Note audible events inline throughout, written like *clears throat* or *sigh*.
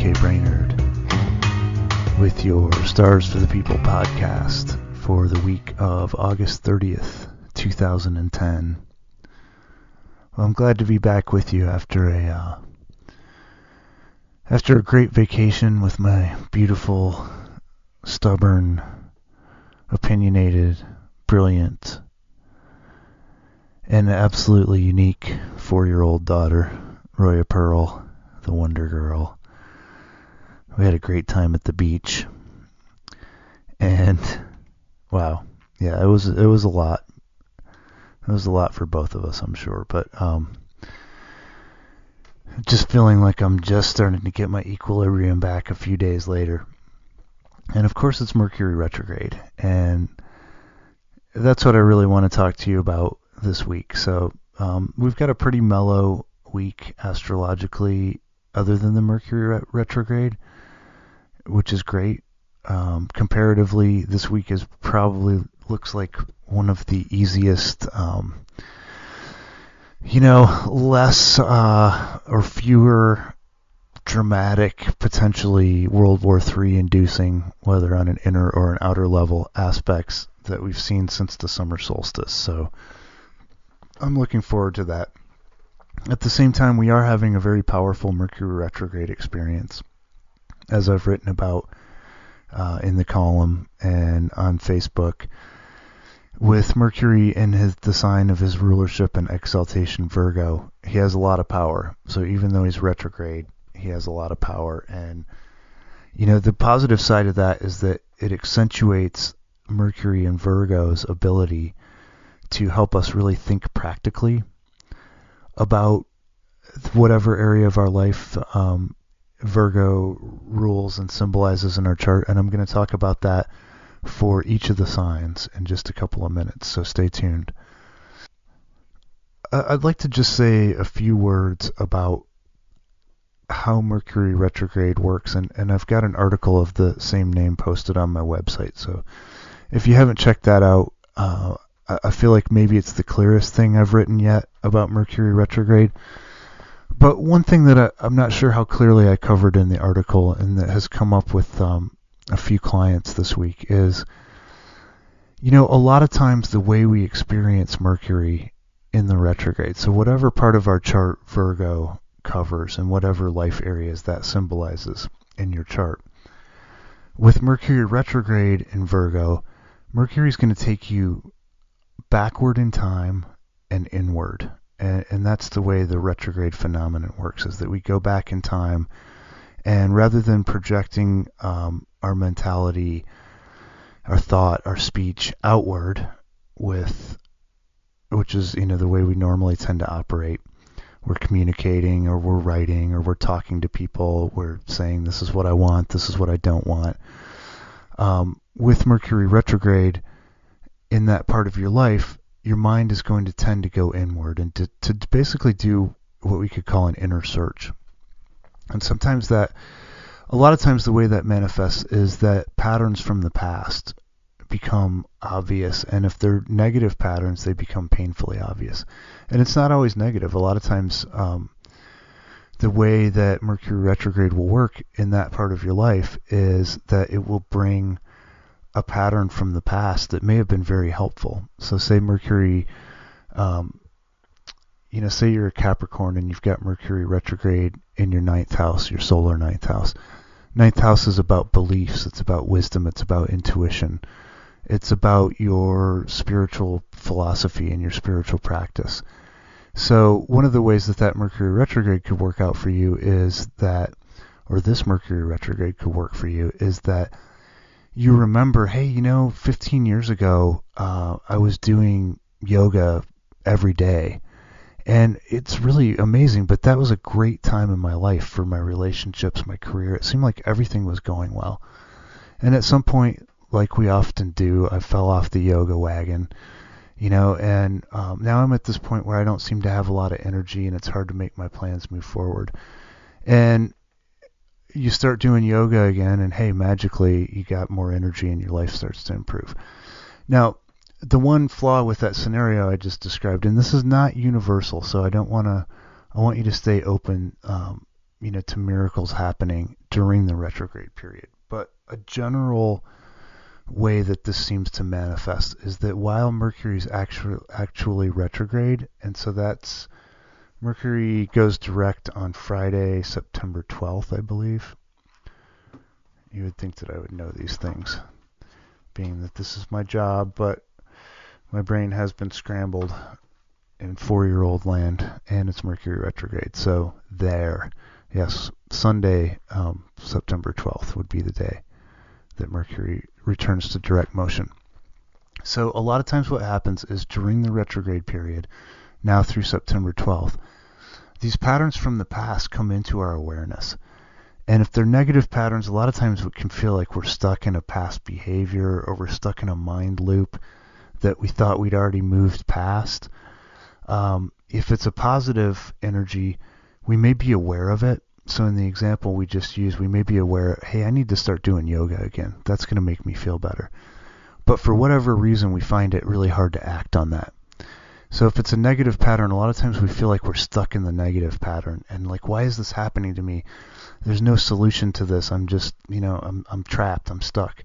DK Brainerd with your Stars for the People podcast for the week of August 30th, 2010. Well, I'm glad to be back with you after a uh, after a great vacation with my beautiful, stubborn, opinionated, brilliant, and absolutely unique four-year-old daughter, Roya Pearl, the Wonder Girl. We had a great time at the beach, and wow, yeah, it was it was a lot. It was a lot for both of us, I'm sure, but um, just feeling like I'm just starting to get my equilibrium back a few days later. And of course, it's Mercury retrograde, and that's what I really want to talk to you about this week. So um, we've got a pretty mellow week astrologically, other than the Mercury re- retrograde, which is great. Um, comparatively, this week is probably looks like one of the easiest, um, you know, less uh, or fewer dramatic, potentially World War III inducing, whether on an inner or an outer level, aspects that we've seen since the summer solstice. So I'm looking forward to that. At the same time, we are having a very powerful Mercury retrograde experience, as I've written about uh, in the column and on Facebook. With Mercury in his the sign of his rulership and exaltation Virgo, he has a lot of power. So even though he's retrograde, he has a lot of power. And you know the positive side of that is that it accentuates Mercury and Virgo's ability to help us really think practically about whatever area of our life um, Virgo rules and symbolizes in our chart. And I'm going to talk about that for each of the signs in just a couple of minutes. So stay tuned. I'd like to just say a few words about how Mercury retrograde works, and, and I've got an article of the same name posted on my website. So if you haven't checked that out, uh, I feel like maybe it's the clearest thing I've written yet about Mercury retrograde. But one thing that I, am not sure how clearly I covered in the article and that has come up with um, a few clients this week is, you know, a lot of times the way we experience Mercury in the retrograde, so whatever part of our chart Virgo covers and whatever life areas that symbolizes in your chart, with Mercury retrograde in Virgo, Mercury is going to take you backward in time and inward. And, and that's the way the retrograde phenomenon works, is that we go back in time and rather than projecting um, our mentality, our thought, our speech outward with, which is, you know, the way we normally tend to operate, we're communicating or we're writing or we're talking to people, we're saying this is what I want, this is what I don't want. Um, with Mercury retrograde, in that part of your life, your mind is going to tend to go inward and to, to basically do what we could call an inner search. And sometimes that, a lot of times the way that manifests is that patterns from the past become obvious. And if they're negative patterns, they become painfully obvious. And it's not always negative. A lot of times, um, the way that Mercury retrograde will work in that part of your life is that it will bring a pattern from the past that may have been very helpful. So, say Mercury, um, you know, say you're a Capricorn and you've got Mercury retrograde in your ninth house, your solar ninth house. Ninth house is about beliefs, it's about wisdom, it's about intuition, it's about your spiritual philosophy and your spiritual practice. So, one of the ways that that Mercury retrograde could work out for you is that, or this Mercury retrograde could work for you, is that you remember, hey, you know, 15 years ago, uh, I was doing yoga every day. And it's really amazing, but that was a great time in my life for my relationships, my career. It seemed like everything was going well. And at some point, like we often do, I fell off the yoga wagon, you know, and um, now I'm at this point where I don't seem to have a lot of energy and it's hard to make my plans move forward. And you start doing yoga again, and hey, magically you got more energy and your life starts to improve. Now, the one flaw with that scenario I just described, and this is not universal, so I don't want to. I want you to stay open um, you know, to miracles happening during the retrograde period. But a general way that this seems to manifest is that while Mercury is actually actually retrograde, and so that's Mercury goes direct on Friday, September 12th, I believe. You would think that I would know these things, being that this is my job, but my brain has been scrambled in four-year-old land, and it's Mercury retrograde. So there, yes, Sunday, um, September 12th would be the day that Mercury returns to direct motion. So a lot of times what happens is during the retrograde period, now through September 12th, these patterns from the past come into our awareness. And if they're negative patterns, a lot of times it can feel like we're stuck in a past behavior or we're stuck in a mind loop that we thought we'd already moved past. Um, if it's a positive energy, we may be aware of it. So in the example we just used, we may be aware, hey, I need to start doing yoga again. That's going to make me feel better. But for whatever reason, we find it really hard to act on that. So if it's a negative pattern, a lot of times we feel like we're stuck in the negative pattern and like why is this happening to me? There's no solution to this. I'm just, you know, I'm I'm trapped. I'm stuck.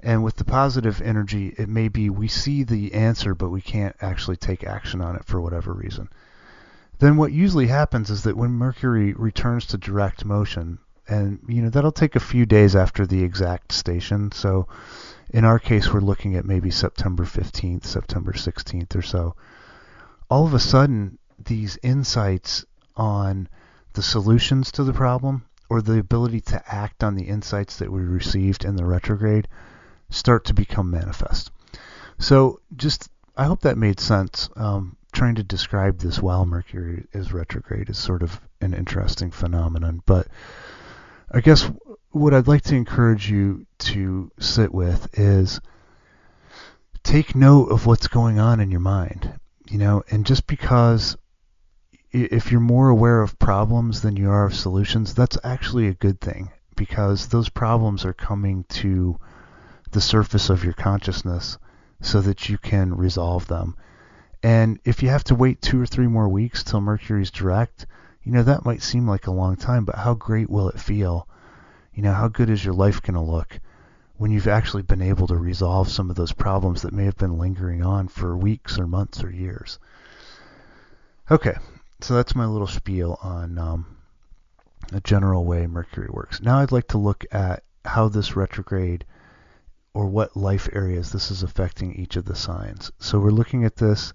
And with the positive energy, it may be we see the answer but we can't actually take action on it for whatever reason. Then what usually happens is that when Mercury returns to direct motion, and you know that'll take a few days after the exact station. So in our case, we're looking at maybe September 15th, September 16th or so all of a sudden these insights on the solutions to the problem or the ability to act on the insights that we received in the retrograde start to become manifest. So just I hope that made sense. Um, trying to describe this while Mercury is retrograde is sort of an interesting phenomenon. But I guess what I'd like to encourage you to sit with is take note of what's going on in your mind you know, and just because if you're more aware of problems than you are of solutions, that's actually a good thing because those problems are coming to the surface of your consciousness so that you can resolve them. And if you have to wait two or three more weeks till Mercury's direct, you know, that might seem like a long time, but how great will it feel? You know, how good is your life going to look? When you've actually been able to resolve some of those problems that may have been lingering on for weeks or months or years. Okay, so that's my little spiel on um, a general way Mercury works. Now I'd like to look at how this retrograde or what life areas this is affecting each of the signs. So we're looking at this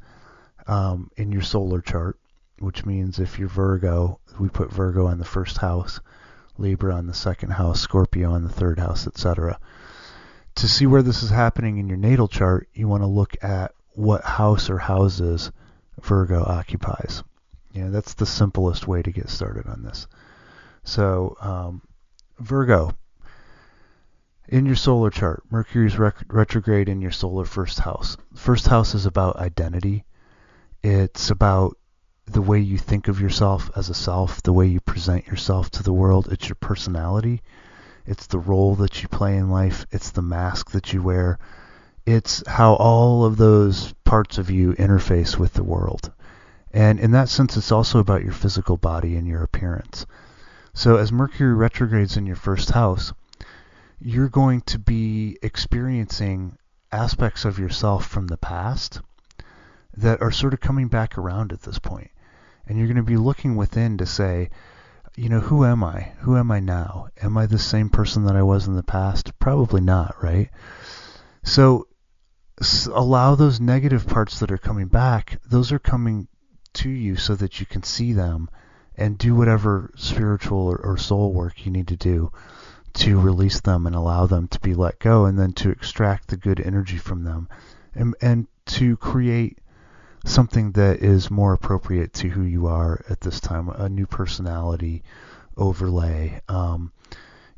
um, in your solar chart, which means if you're Virgo, we put Virgo on the first house, Libra on the second house, Scorpio on the third house, etc to see where this is happening in your natal chart, you want to look at what house or houses Virgo occupies. Yeah, that's the simplest way to get started on this. So, um, Virgo, in your solar chart, Mercury's rec- retrograde in your solar first house. First house is about identity. It's about the way you think of yourself as a self, the way you present yourself to the world. It's your personality. It's the role that you play in life. It's the mask that you wear. It's how all of those parts of you interface with the world. And in that sense, it's also about your physical body and your appearance. So as Mercury retrogrades in your first house, you're going to be experiencing aspects of yourself from the past that are sort of coming back around at this point. And you're going to be looking within to say, you know, who am I? Who am I now? Am I the same person that I was in the past? Probably not, right? So allow those negative parts that are coming back, those are coming to you so that you can see them and do whatever spiritual or, or soul work you need to do to release them and allow them to be let go and then to extract the good energy from them and, and to create something that is more appropriate to who you are at this time, a new personality overlay. Um,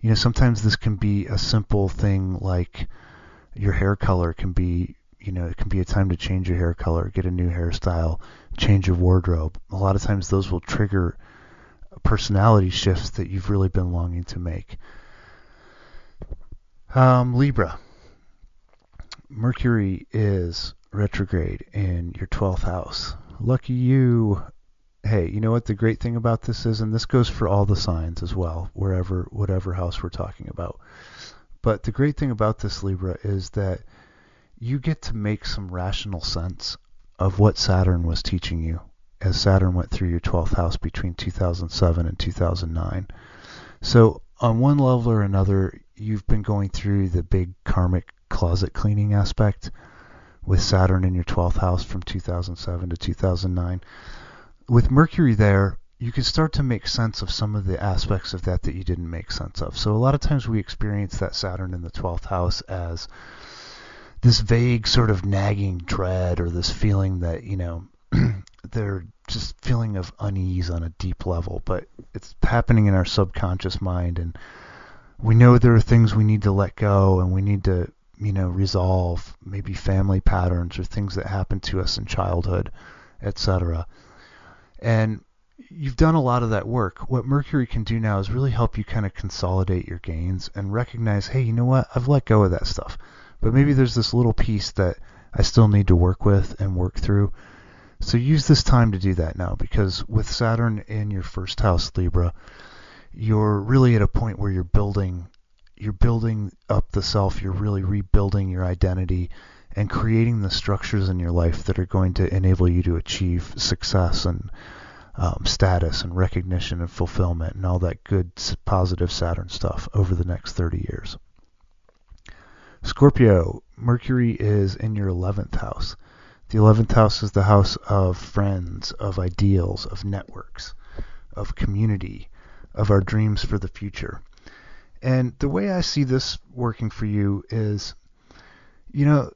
you know, sometimes this can be a simple thing like your hair color can be, you know, it can be a time to change your hair color, get a new hairstyle, change your wardrobe. A lot of times those will trigger personality shifts that you've really been longing to make. Um, Libra. Mercury is retrograde in your 12th house. Lucky you. hey, you know what the great thing about this is, and this goes for all the signs as well, wherever, whatever house we're talking about. But the great thing about this Libra is that you get to make some rational sense of what Saturn was teaching you as Saturn went through your 12th house between 2007 and 2009. So, on one level or another, you've been going through the big karmic closet cleaning aspect with Saturn in your 12th house from 2007 to 2009. With Mercury there, you can start to make sense of some of the aspects of that that you didn't make sense of. So a lot of times we experience that Saturn in the 12th house as this vague sort of nagging dread or this feeling that, you know, *clears throat* they're just feeling of unease on a deep level, but it's happening in our subconscious mind and we know there are things we need to let go and we need to you know, resolve maybe family patterns or things that happened to us in childhood, etc. And you've done a lot of that work. What Mercury can do now is really help you kind of consolidate your gains and recognize, hey, you know what? I've let go of that stuff. But maybe there's this little piece that I still need to work with and work through. So use this time to do that now because with Saturn in your first house, Libra, you're really at a point where you're building you're building up the self, you're really rebuilding your identity and creating the structures in your life that are going to enable you to achieve success and um, status and recognition and fulfillment and all that good positive Saturn stuff over the next 30 years. Scorpio, Mercury is in your 11th house. The 11th house is the house of friends, of ideals, of networks, of community, of our dreams for the future. And the way I see this working for you is, you know,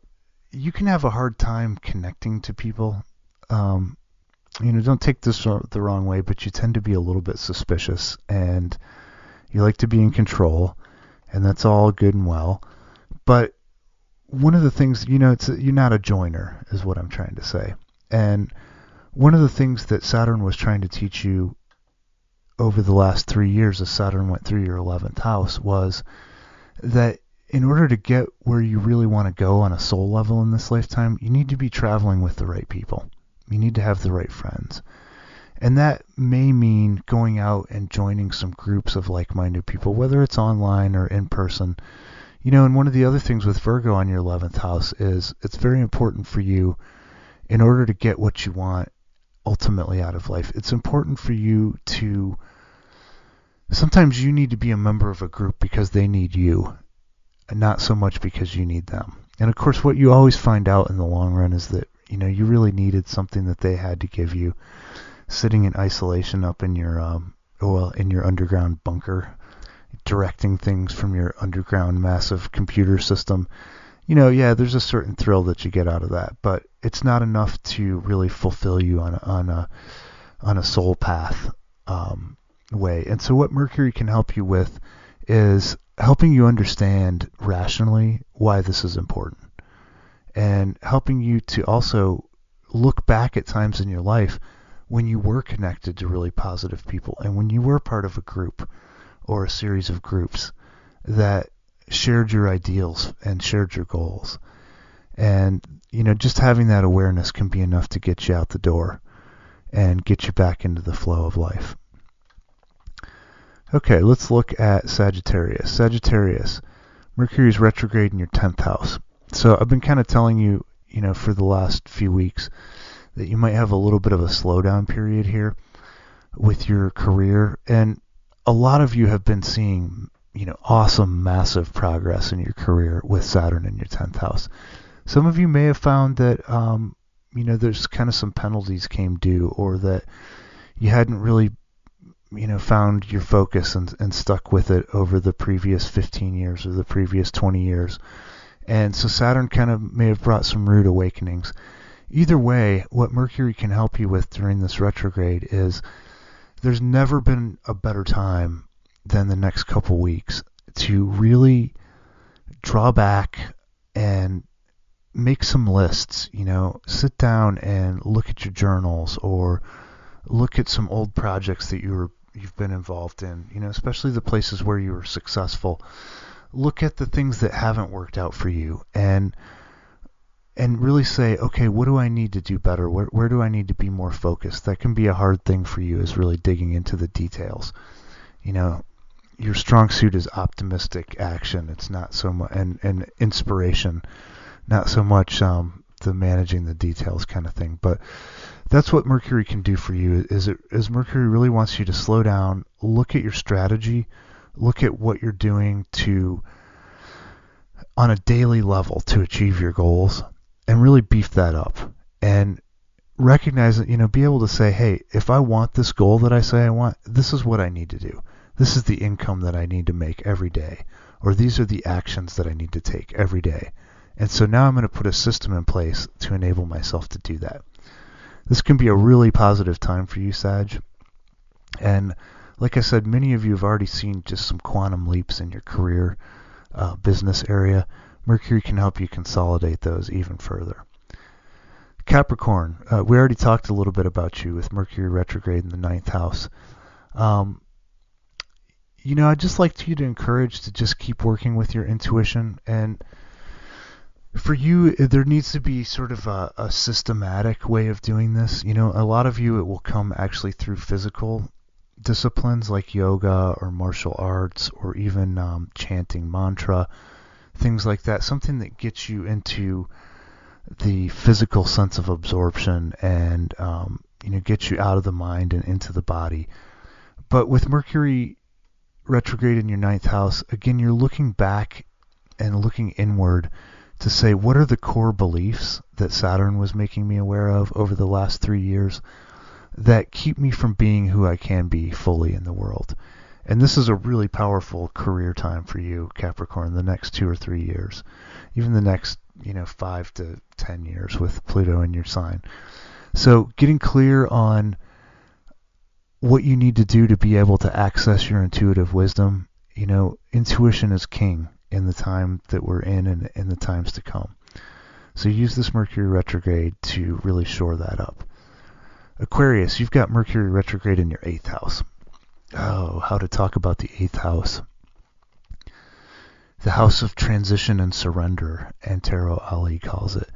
you can have a hard time connecting to people. Um, you know, don't take this the wrong way, but you tend to be a little bit suspicious and you like to be in control, and that's all good and well. But one of the things, you know, it's you're not a joiner, is what I'm trying to say. And one of the things that Saturn was trying to teach you over the last three years as Saturn went through your 11th house was that in order to get where you really want to go on a soul level in this lifetime, you need to be traveling with the right people. You need to have the right friends. And that may mean going out and joining some groups of like minded people, whether it's online or in person. You know, and one of the other things with Virgo on your 11th house is it's very important for you in order to get what you want ultimately out of life. It's important for you to sometimes you need to be a member of a group because they need you not so much because you need them. And of course what you always find out in the long run is that you know you really needed something that they had to give you sitting in isolation up in your um well in your underground bunker directing things from your underground massive computer system you know, yeah, there's a certain thrill that you get out of that, but it's not enough to really fulfill you on a, on a on a soul path um, way. And so, what Mercury can help you with is helping you understand rationally why this is important, and helping you to also look back at times in your life when you were connected to really positive people and when you were part of a group or a series of groups that shared your ideals and shared your goals. And, you know, just having that awareness can be enough to get you out the door and get you back into the flow of life. Okay, let's look at Sagittarius. Sagittarius, Mercury is retrograde in your 10th house. So I've been kind of telling you, you know, for the last few weeks that you might have a little bit of a slowdown period here with your career. And a lot of you have been seeing you know, awesome, massive progress in your career with Saturn in your 10th house. Some of you may have found that, um, you know, there's kind of some penalties came due or that you hadn't really, you know, found your focus and, and stuck with it over the previous 15 years or the previous 20 years. And so Saturn kind of may have brought some rude awakenings. Either way, what Mercury can help you with during this retrograde is there's never been a better time than the next couple weeks to really draw back and make some lists, you know, sit down and look at your journals or look at some old projects that you were you've been involved in, you know, especially the places where you were successful. Look at the things that haven't worked out for you and and really say, okay, what do I need to do better? Where, where do I need to be more focused? That can be a hard thing for you is really digging into the details. You know, your strong suit is optimistic action. It's not so much, and, and inspiration, not so much um, the managing the details kind of thing. But that's what Mercury can do for you is it is Mercury really wants you to slow down, look at your strategy, look at what you're doing to on a daily level to achieve your goals and really beef that up and recognize that you know be able to say hey if i want this goal that i say i want this is what i need to do this is the income that i need to make every day or these are the actions that i need to take every day and so now i'm going to put a system in place to enable myself to do that this can be a really positive time for you sag and like i said many of you have already seen just some quantum leaps in your career uh, business area Mercury can help you consolidate those even further. Capricorn, uh, we already talked a little bit about you with Mercury retrograde in the ninth house. Um, you know, I'd just like you to encourage to just keep working with your intuition. And for you, there needs to be sort of a, a systematic way of doing this. You know, a lot of you, it will come actually through physical disciplines like yoga or martial arts or even um, chanting mantra things like that, something that gets you into the physical sense of absorption and um, you know gets you out of the mind and into the body. But with Mercury retrograde in your ninth house, again, you're looking back and looking inward to say what are the core beliefs that Saturn was making me aware of over the last three years that keep me from being who I can be fully in the world. And this is a really powerful career time for you, Capricorn, the next two or three years, even the next, you know, five to ten years with Pluto in your sign. So getting clear on what you need to do to be able to access your intuitive wisdom, you know, intuition is king in the time that we're in and in the times to come. So use this Mercury retrograde to really shore that up. Aquarius, you've got Mercury retrograde in your eighth house oh, how to talk about the eighth house. The house of transition and surrender, Antero Alli calls it.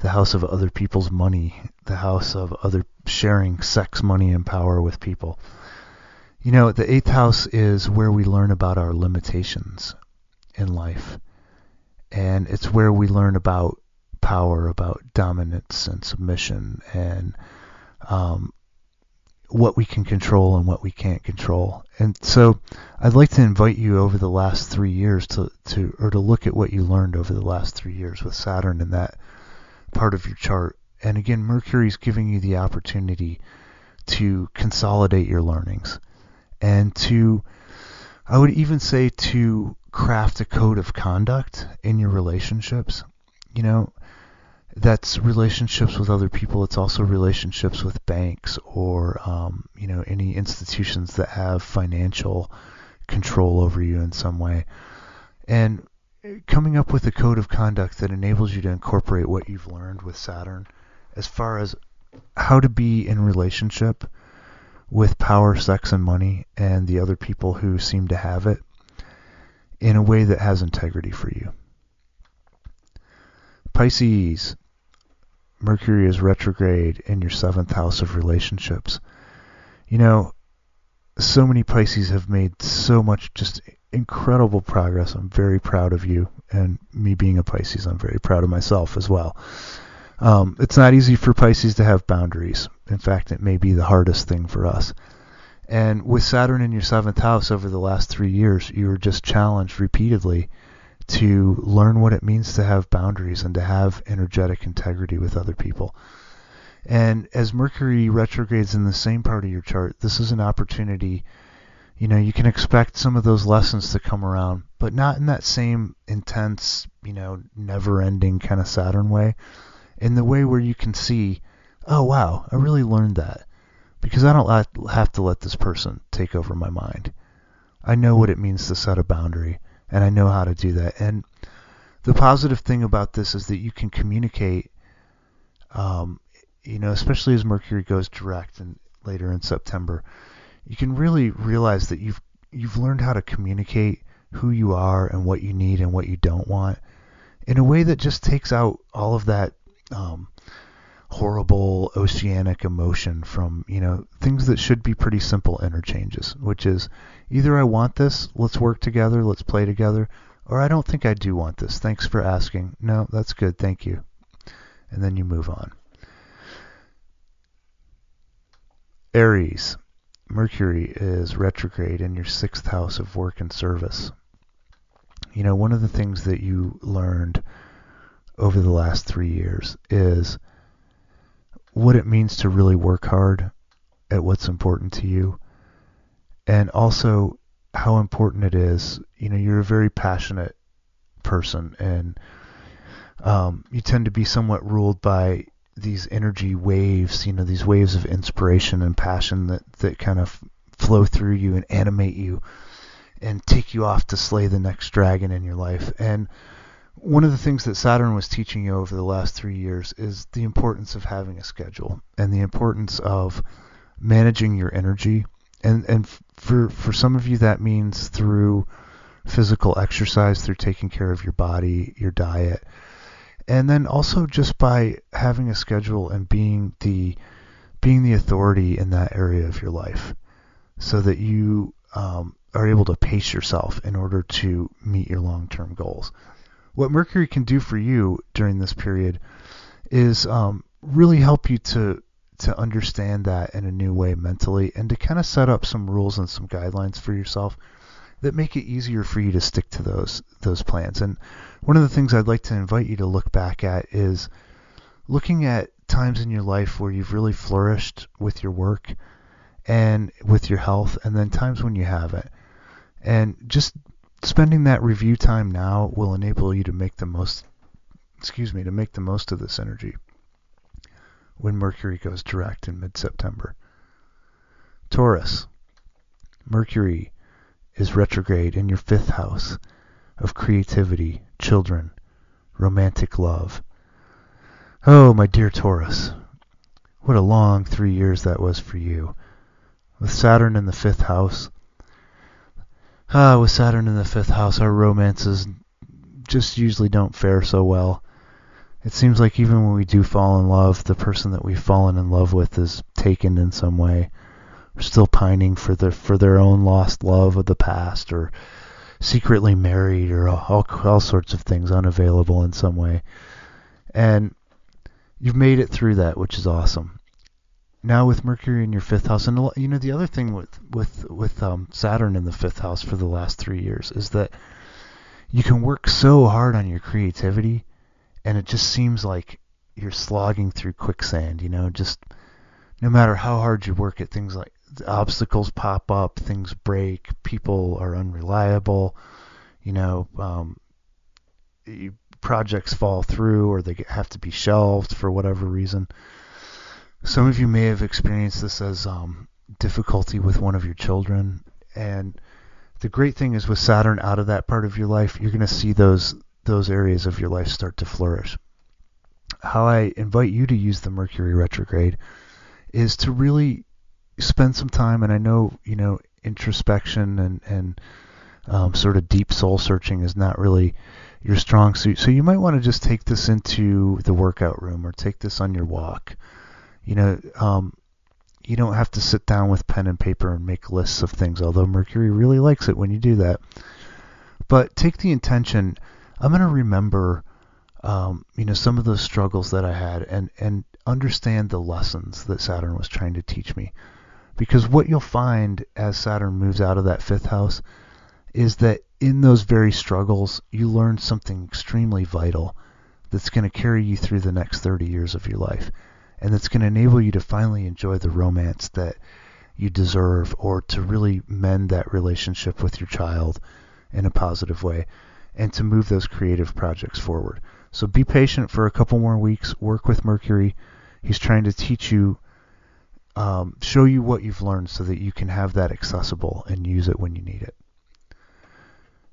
The house of other people's money, the house of other sharing sex, money, and power with people. You know, the eighth house is where we learn about our limitations in life. And it's where we learn about power, about dominance and submission, and um, what we can control and what we can't control. And so I'd like to invite you over the last three years to, to or to look at what you learned over the last three years with Saturn in that part of your chart. And again, Mercury is giving you the opportunity to consolidate your learnings and to, I would even say to craft a code of conduct in your relationships. You know, that's relationships with other people. It's also relationships with banks or um, you know any institutions that have financial control over you in some way. And coming up with a code of conduct that enables you to incorporate what you've learned with Saturn as far as how to be in relationship with power, sex, and money and the other people who seem to have it in a way that has integrity for you. Pisces, Mercury is retrograde in your seventh house of relationships. You know, so many Pisces have made so much just incredible progress. I'm very proud of you. And me being a Pisces, I'm very proud of myself as well. Um, it's not easy for Pisces to have boundaries. In fact, it may be the hardest thing for us. And with Saturn in your seventh house over the last three years, you were just challenged repeatedly to learn what it means to have boundaries and to have energetic integrity with other people. And as Mercury retrogrades in the same part of your chart, this is an opportunity. You know, you can expect some of those lessons to come around, but not in that same intense, you know, never ending kind of Saturn way. In the way where you can see, oh, wow, I really learned that. Because I don't have to let this person take over my mind. I know what it means to set a boundary and I know how to do that. And the positive thing about this is that you can communicate, um, you know, especially as Mercury goes direct and later in September, you can really realize that you've you've learned how to communicate who you are and what you need and what you don't want in a way that just takes out all of that um, horrible oceanic emotion from, you know, things that should be pretty simple interchanges, which is either I want this, let's work together, let's play together, or I don't think I do want this. Thanks for asking. No, that's good. Thank you. And then you move on. Aries. Mercury is retrograde in your sixth house of work and service. You know, one of the things that you learned over the last three years is what it means to really work hard at what's important to you, and also how important it is. You know, you're a very passionate person, and um, you tend to be somewhat ruled by these energy waves. You know, these waves of inspiration and passion that that kind of flow through you and animate you and take you off to slay the next dragon in your life. And one of the things that Saturn was teaching you over the last three years is the importance of having a schedule and the importance of managing your energy. And and for for some of you that means through physical exercise, through taking care of your body, your diet, and then also just by having a schedule and being the being the authority in that area of your life, so that you um, are able to pace yourself in order to meet your long-term goals. What Mercury can do for you during this period is um, really help you to to understand that in a new way mentally and to kind of set up some rules and some guidelines for yourself that make it easier for you to stick to those those plans. And one of the things I'd like to invite you to look back at is looking at times in your life where you've really flourished with your work and with your health and then times when you haven't. And just spending that review time now will enable you to make the most excuse me, to make the most of this energy when Mercury goes direct in mid-September. Taurus. Mercury is retrograde in your fifth house of creativity, children, romantic love. Oh, my dear Taurus, what a long three years that was for you. With Saturn in the fifth house, ah, with Saturn in the fifth house, our romances just usually don't fare so well. It seems like even when we do fall in love, the person that we've fallen in love with is taken in some way still pining for their for their own lost love of the past or secretly married or all, all sorts of things unavailable in some way. And you've made it through that which is awesome. Now with mercury in your fifth house and you know the other thing with with with um, saturn in the fifth house for the last three years is that you can work so hard on your creativity and it just seems like you're slogging through quicksand you know just no matter how hard you work at things like obstacles pop up, things break, people are unreliable, you know, um, projects fall through or they have to be shelved for whatever reason. Some of you may have experienced this as um, difficulty with one of your children, and the great thing is with Saturn out of that part of your life, you're going to see those those areas of your life start to flourish. How I invite you to use the Mercury retrograde is to really spend some time, and I know you know introspection and and um, sort of deep soul searching is not really your strong suit. So you might want to just take this into the workout room or take this on your walk. You know, um, you don't have to sit down with pen and paper and make lists of things, although Mercury really likes it when you do that. But take the intention. I'm going to remember, um, you know, some of those struggles that I had, and and understand the lessons that Saturn was trying to teach me. Because what you'll find as Saturn moves out of that fifth house is that in those very struggles, you learn something extremely vital that's going to carry you through the next 30 years of your life. And that's going to enable you to finally enjoy the romance that you deserve or to really mend that relationship with your child in a positive way and to move those creative projects forward. So be patient for a couple more weeks. Work with Mercury. He's trying to teach you um, show you what you've learned so that you can have that accessible and use it when you need it.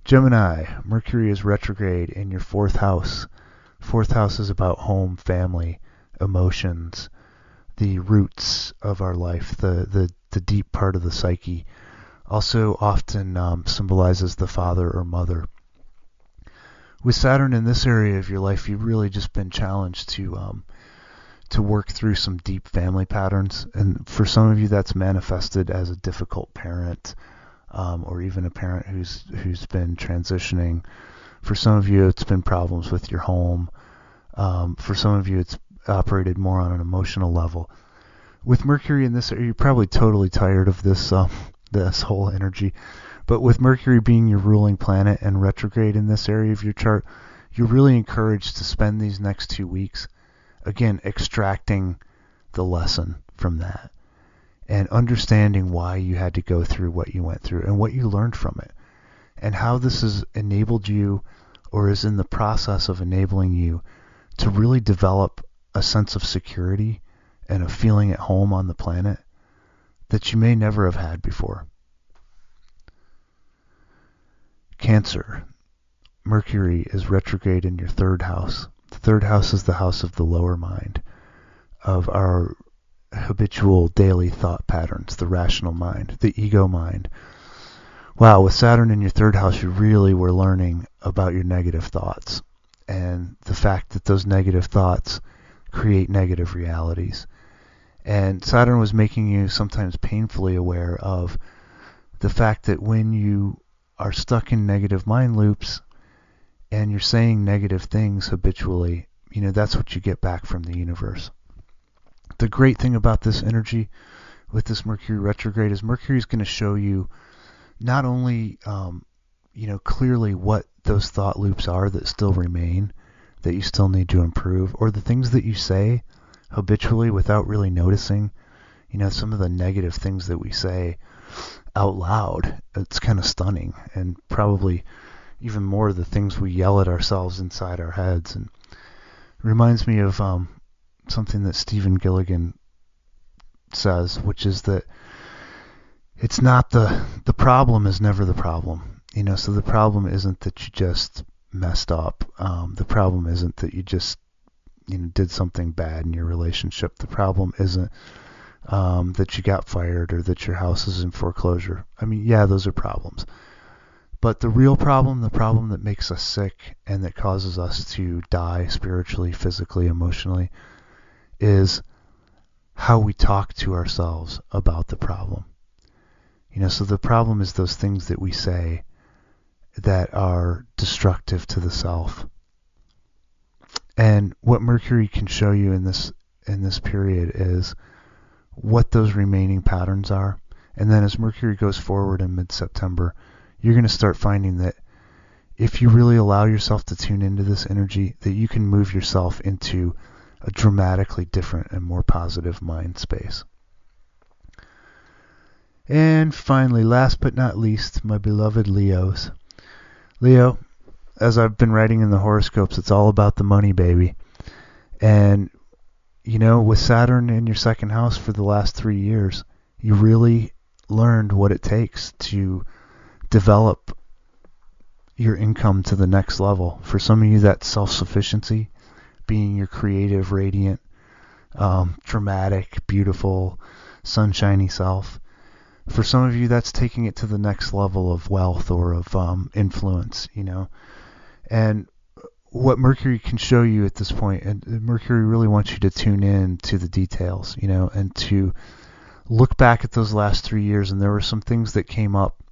Gemini, Mercury is retrograde in your fourth house. Fourth house is about home, family, emotions, the roots of our life, the, the, the deep part of the psyche. Also often um, symbolizes the father or mother. with Saturn in this area of your life, you've really just been challenged to um, to work through some deep family patterns, and for some of you, that's manifested as a difficult parent, um, or even a parent who's who's been transitioning. For some of you, it's been problems with your home. Um, for some of you, it's operated more on an emotional level. With Mercury in this, you're probably totally tired of this um, this whole energy. But with Mercury being your ruling planet and retrograde in this area of your chart, you're really encouraged to spend these next two weeks, again, extracting the lesson from that and understanding why you had to go through what you went through and what you learned from it and how this has enabled you or is in the process of enabling you to really develop a sense of security and a feeling at home on the planet that you may never have had before. Cancer. Mercury is retrograde in your third house. Third house is the house of the lower mind, of our habitual daily thought patterns, the rational mind, the ego mind. Wow, with Saturn in your third house, you really were learning about your negative thoughts and the fact that those negative thoughts create negative realities. And Saturn was making you sometimes painfully aware of the fact that when you are stuck in negative mind loops and you're saying negative things habitually, you know, that's what you get back from the universe. The great thing about this energy with this Mercury retrograde is Mercury is going to show you not only, um, you know, clearly what those thought loops are that still remain, that you still need to improve, or the things that you say habitually without really noticing. You know, some of the negative things that we say out loud. It's kind of stunning, and probably even more the things we yell at ourselves inside our heads. And reminds me of um, something that Stephen Gilligan says, which is that it's not the the problem is never the problem. You know, so the problem isn't that you just messed up. Um, the problem isn't that you just you know did something bad in your relationship. The problem isn't um, that you got fired or that your house is in foreclosure. I mean, yeah, those are problems. But the real problem, the problem that makes us sick and that causes us to die spiritually, physically, emotionally, is how we talk to ourselves about the problem. You know, so the problem is those things that we say that are destructive to the self. And what Mercury can show you in this in this period is what those remaining patterns are. And then as Mercury goes forward in mid-September, you're going to start finding that if you really allow yourself to tune into this energy, that you can move yourself into a dramatically different and more positive mind space. And finally, last but not least, my beloved Leos. Leo, as I've been writing in the horoscopes, it's all about the money, baby. And you know, with Saturn in your second house for the last three years, you really learned what it takes to develop your income to the next level. For some of you, that's self-sufficiency, being your creative, radiant, um, dramatic, beautiful, sunshiny self. For some of you, that's taking it to the next level of wealth or of um, influence, you know. And what Mercury can show you at this point, and Mercury really wants you to tune in to the details, you know, and to look back at those last three years. And there were some things that came up,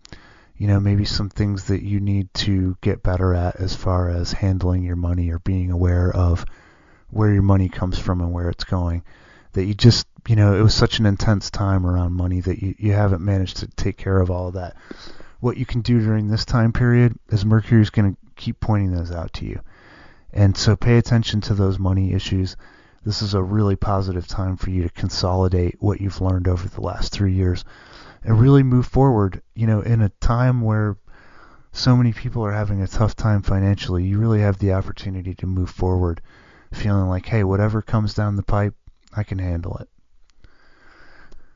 you know, maybe some things that you need to get better at as far as handling your money or being aware of where your money comes from and where it's going. That you just, you know, it was such an intense time around money that you, you haven't managed to take care of all of that. What you can do during this time period is Mercury is going to keep pointing those out to you and so pay attention to those money issues. This is a really positive time for you to consolidate what you've learned over the last three years and really move forward. You know, in a time where so many people are having a tough time financially, you really have the opportunity to move forward feeling like, hey, whatever comes down the pipe, I can handle it.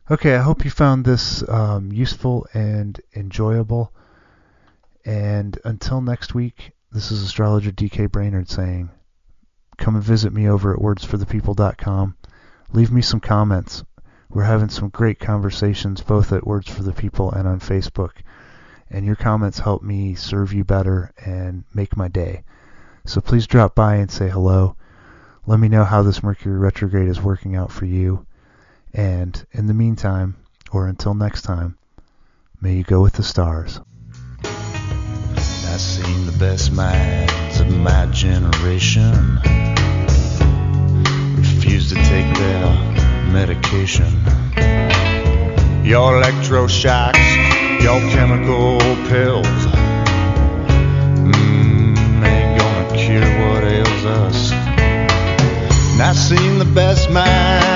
Okay, I hope you found this um, useful and enjoyable. And until next week, this is astrologer DK Brainerd saying, come and visit me over at starsforthepeople.com. Leave me some comments. We're having some great conversations both at Stars for the People and on Facebook. And your comments help me serve you better and make my day. So please drop by and say hello. Let me know how this Mercury retrograde is working out for you. And in the meantime, or until next time, may you go with the stars. I've seen the best minds of my generation refuse to take their medication. Your electroshocks, your chemical pills. Mmm, ain't gonna cure what ails us. And I've seen the best mind.